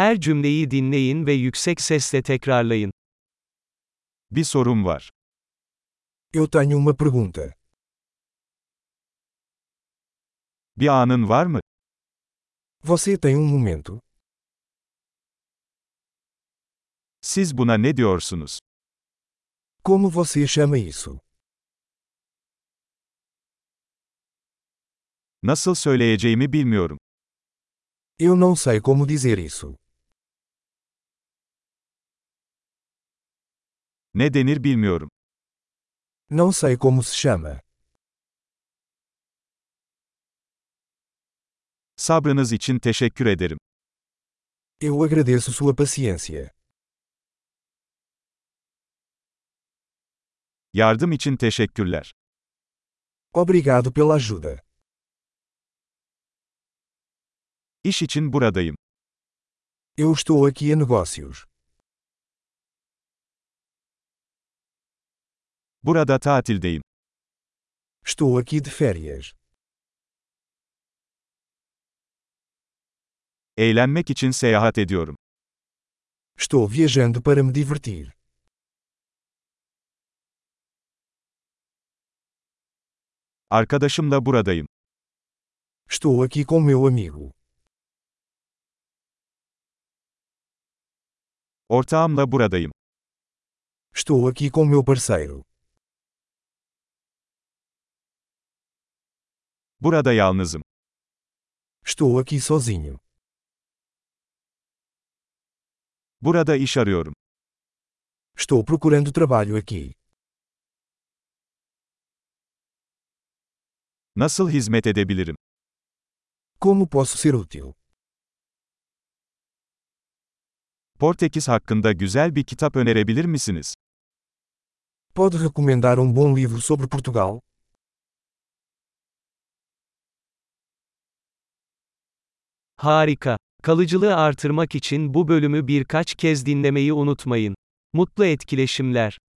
Her cümleyi dinleyin ve yüksek sesle tekrarlayın. Bir sorum var. Eu tenho uma pergunta. Bir anın var mı? Você tem um momento? Siz buna ne diyorsunuz? Como você chama isso? Nasıl söyleyeceğimi bilmiyorum. Eu não sei como dizer isso. Ne denir bilmiyorum. Não sei como se chama. Sabrınız için teşekkür ederim. Eu agradeço sua paciência. Yardım için teşekkürler. Obrigado pela ajuda. İş için buradayım. Eu estou aqui a negócios. Burada tatildeyim. Estou aqui de férias. Eğlenmek için seyahat ediyorum. Estou viajando para me divertir. Arkadaşımla buradayım. Estou aqui com meu amigo. Ortağımla buradayım. Estou aqui com meu parceiro. Burada yalnızım. Estou aqui sozinho. Burada iş arıyorum. Estou procurando trabalho aqui. Nasıl hizmet edebilirim? Como posso ser útil? Portekiz hakkında güzel bir kitap önerebilir misiniz? Pode recomendar um bom livro sobre Portugal? Harika. Kalıcılığı artırmak için bu bölümü birkaç kez dinlemeyi unutmayın. Mutlu etkileşimler.